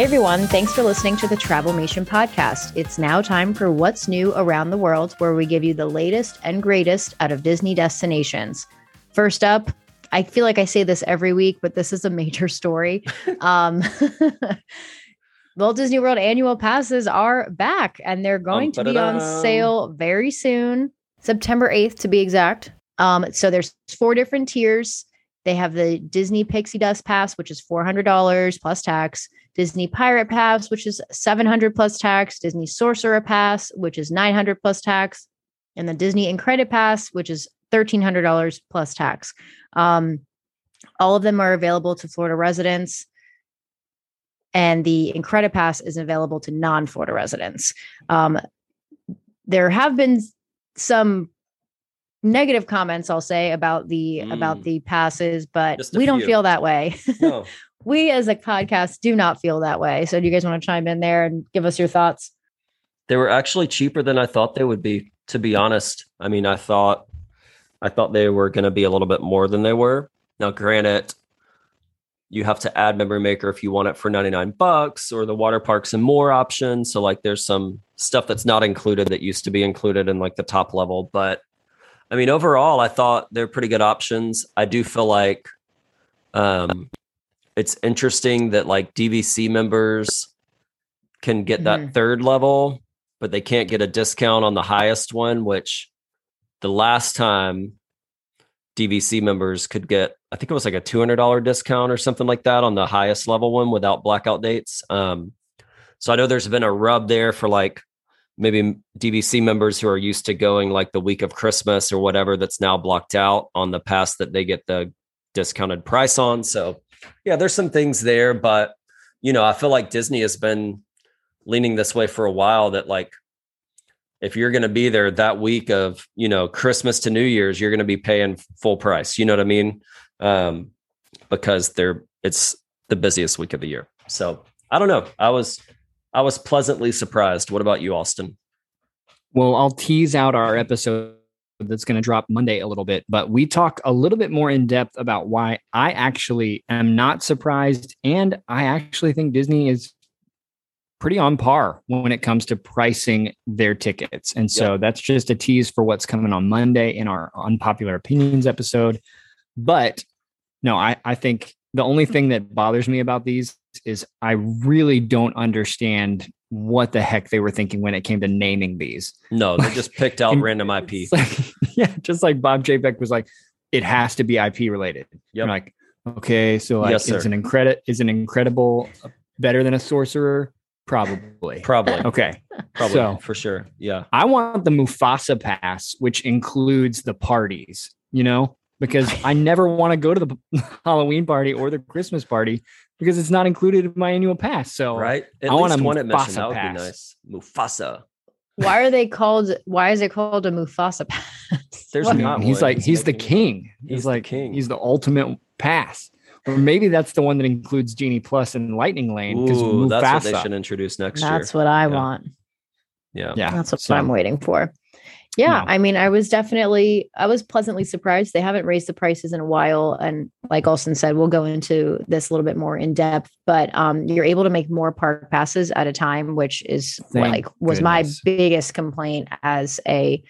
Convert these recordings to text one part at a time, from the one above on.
Hey everyone, thanks for listening to the Travel Nation podcast. It's now time for What's New Around the World, where we give you the latest and greatest out of Disney destinations. First up, I feel like I say this every week, but this is a major story. um, Walt Disney World annual passes are back and they're going to be on sale very soon, September 8th to be exact. Um, so there's four different tiers. They have the Disney Pixie Dust Pass, which is $400 plus tax. Disney Pirate Pass, which is 700 plus tax, Disney Sorcerer Pass, which is 900 plus tax, and the Disney Incredi Pass, which is $1,300 plus tax. Um, all of them are available to Florida residents, and the Incredi Pass is available to non Florida residents. Um, there have been some negative comments i'll say about the mm. about the passes but we few. don't feel that way no we as a podcast do not feel that way. So do you guys want to chime in there and give us your thoughts? They were actually cheaper than I thought they would be, to be honest. I mean, I thought I thought they were going to be a little bit more than they were. Now, granted, you have to add memory maker if you want it for 99 bucks or the water parks and more options. So like there's some stuff that's not included that used to be included in like the top level, but I mean, overall, I thought they're pretty good options. I do feel like um, it's interesting that like DVC members can get that mm-hmm. third level, but they can't get a discount on the highest one, which the last time DVC members could get, I think it was like a $200 discount or something like that on the highest level one without blackout dates. Um, so I know there's been a rub there for like maybe DVC members who are used to going like the week of Christmas or whatever that's now blocked out on the pass that they get the discounted price on. So yeah, there's some things there, but you know, I feel like Disney has been leaning this way for a while that like if you're going to be there that week of, you know, Christmas to New Year's, you're going to be paying full price. You know what I mean? Um, because they're it's the busiest week of the year. So, I don't know. I was I was pleasantly surprised. What about you, Austin? Well, I'll tease out our episode that's going to drop Monday a little bit, but we talk a little bit more in depth about why I actually am not surprised. And I actually think Disney is pretty on par when it comes to pricing their tickets. And so yep. that's just a tease for what's coming on Monday in our unpopular opinions episode. But no, I, I think the only thing that bothers me about these is I really don't understand what the heck they were thinking when it came to naming these. No, they just picked out random IP. Like, yeah, just like Bob Chapek was like, it has to be IP related. Yep. like, okay, so like, yes, is an incredible is an incredible better than a sorcerer? Probably. Probably. Okay. Probably so, for sure. Yeah. I want the Mufasa pass, which includes the parties, you know, because I never want to go to the Halloween party or the Christmas party because it's not included in my annual pass. So right, At I want a one Mufasa that would pass. be nice. Mufasa. Why are they called? Why is it called a Mufasa pass? There's what? not. He's one. like he's the king. He's, he's like king. He's the ultimate pass. Or maybe that's the one that includes Genie Plus and Lightning Lane. Because that's what they should introduce next that's year. That's what I yeah. want. Yeah, yeah, that's what so, I'm waiting for. Yeah, no. I mean, I was definitely, I was pleasantly surprised. They haven't raised the prices in a while, and like Austin said, we'll go into this a little bit more in depth. But um, you're able to make more park passes at a time, which is Thank like was goodness. my biggest complaint as a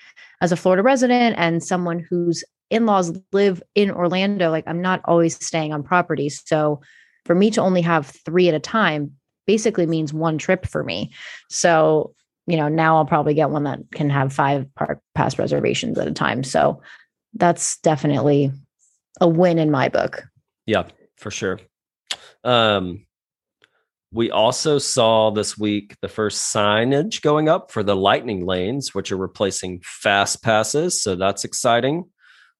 as a Florida resident and someone whose in-laws live in Orlando. Like, I'm not always staying on property, so for me to only have three at a time basically means one trip for me. So you know, now I'll probably get one that can have five park pass reservations at a time. So that's definitely a win in my book. Yeah, for sure. Um, we also saw this week the first signage going up for the lightning lanes, which are replacing fast passes. So that's exciting.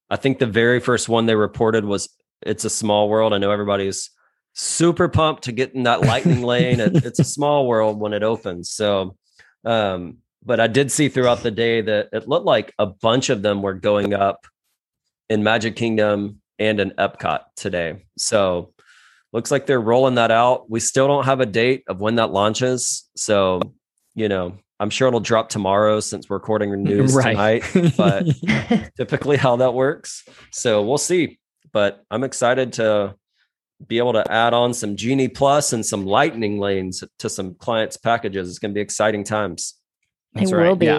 I think the very first one they reported was it's a small world. I know everybody's super pumped to get in that lightning lane. It, it's a small world when it opens. So um, but I did see throughout the day that it looked like a bunch of them were going up in Magic Kingdom and in Epcot today. So looks like they're rolling that out. We still don't have a date of when that launches. So, you know, I'm sure it'll drop tomorrow since we're recording news right. tonight, but typically how that works. So we'll see. But I'm excited to be able to add on some Genie Plus and some Lightning lanes to some clients' packages. It's going to be exciting times. That's It right. will be. Yeah,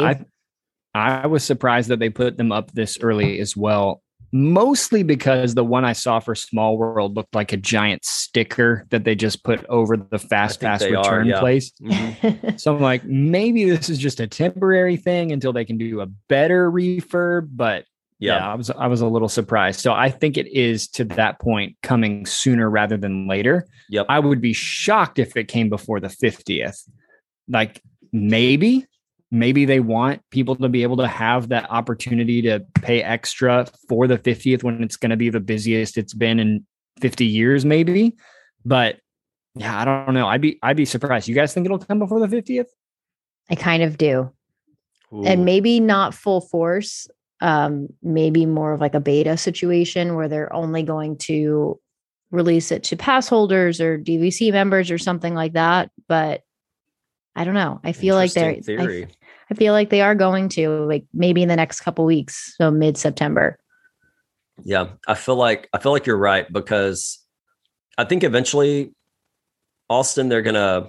I, I was surprised that they put them up this early as well. Mostly because the one I saw for Small World looked like a giant sticker that they just put over the fast think pass they are, return yeah. place. Mhm. So I'm like, maybe this is just a temporary thing until they can do a better refurb. But yeah. Yeah. I was I was a little surprised. So I think it is to that point coming sooner rather than later. Yep. I would be shocked if it came before the 50th. Like maybe, maybe they want people to be able to have that opportunity to pay extra for the 50th when it's going to be the busiest it's been in 50 years, maybe. But yeah, I don't know. I'd be I'd be surprised. You guys think it'll come before the 50th? I kind of do. Ooh. and maybe not full force um maybe more of like a beta situation where they're only going to release it to pass holders or dvc members or something like that but i don't know i feel like they're I. I feel like they are going to like maybe in the next couple weeks so mid september Yeah, I feel like I feel like you're right because I think eventually Austin they're gonna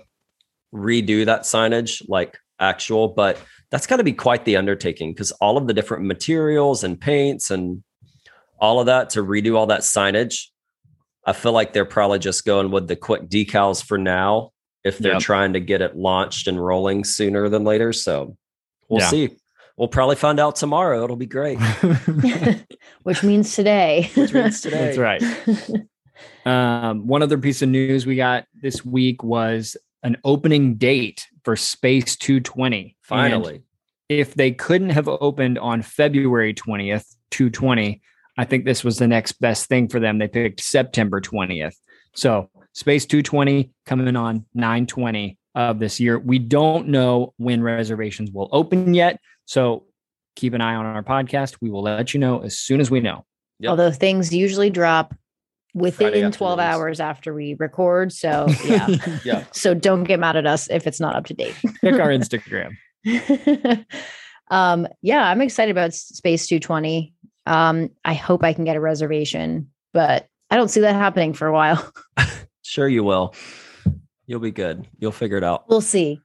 redo that signage like actual, but that's got to be quite the undertaking because all of the different materials and paints and all of that to redo all that signage. I feel like they're probably just going with the quick decals for now if they're Yep. trying to get it launched and rolling sooner than later. So we'll Yeah. see. We'll probably find out tomorrow. It'll be great. which means today Which means today. That's right. Um, one other piece of news we got this week was an opening date for Space 220. And Finally. if they couldn't have opened on February 20th, 220, I think this was the next best thing for them. They picked September 20th. So Space 220 coming on 920 of this year. We don't know when reservations will open yet. So keep an eye on our podcast. We will let you know as soon as we know. Yep. although things usually drop within 12 afternoons. hours after we record so yeah Yeah. so don't get mad at us if it's not up to date Pick our Instagram. um yeah i'm excited about space 220 um i hope i can get a reservation but i don't see that happening for a while Sure, you will. You'll be good. You'll figure it out. we'll see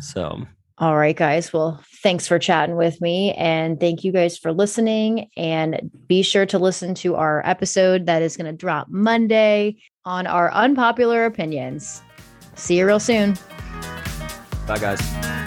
So, all right guys. Well thanks for chatting with me and thank you guys for listening and be sure to listen to our episode that is going to drop monday on our unpopular opinions. See you real soon. Bye, guys.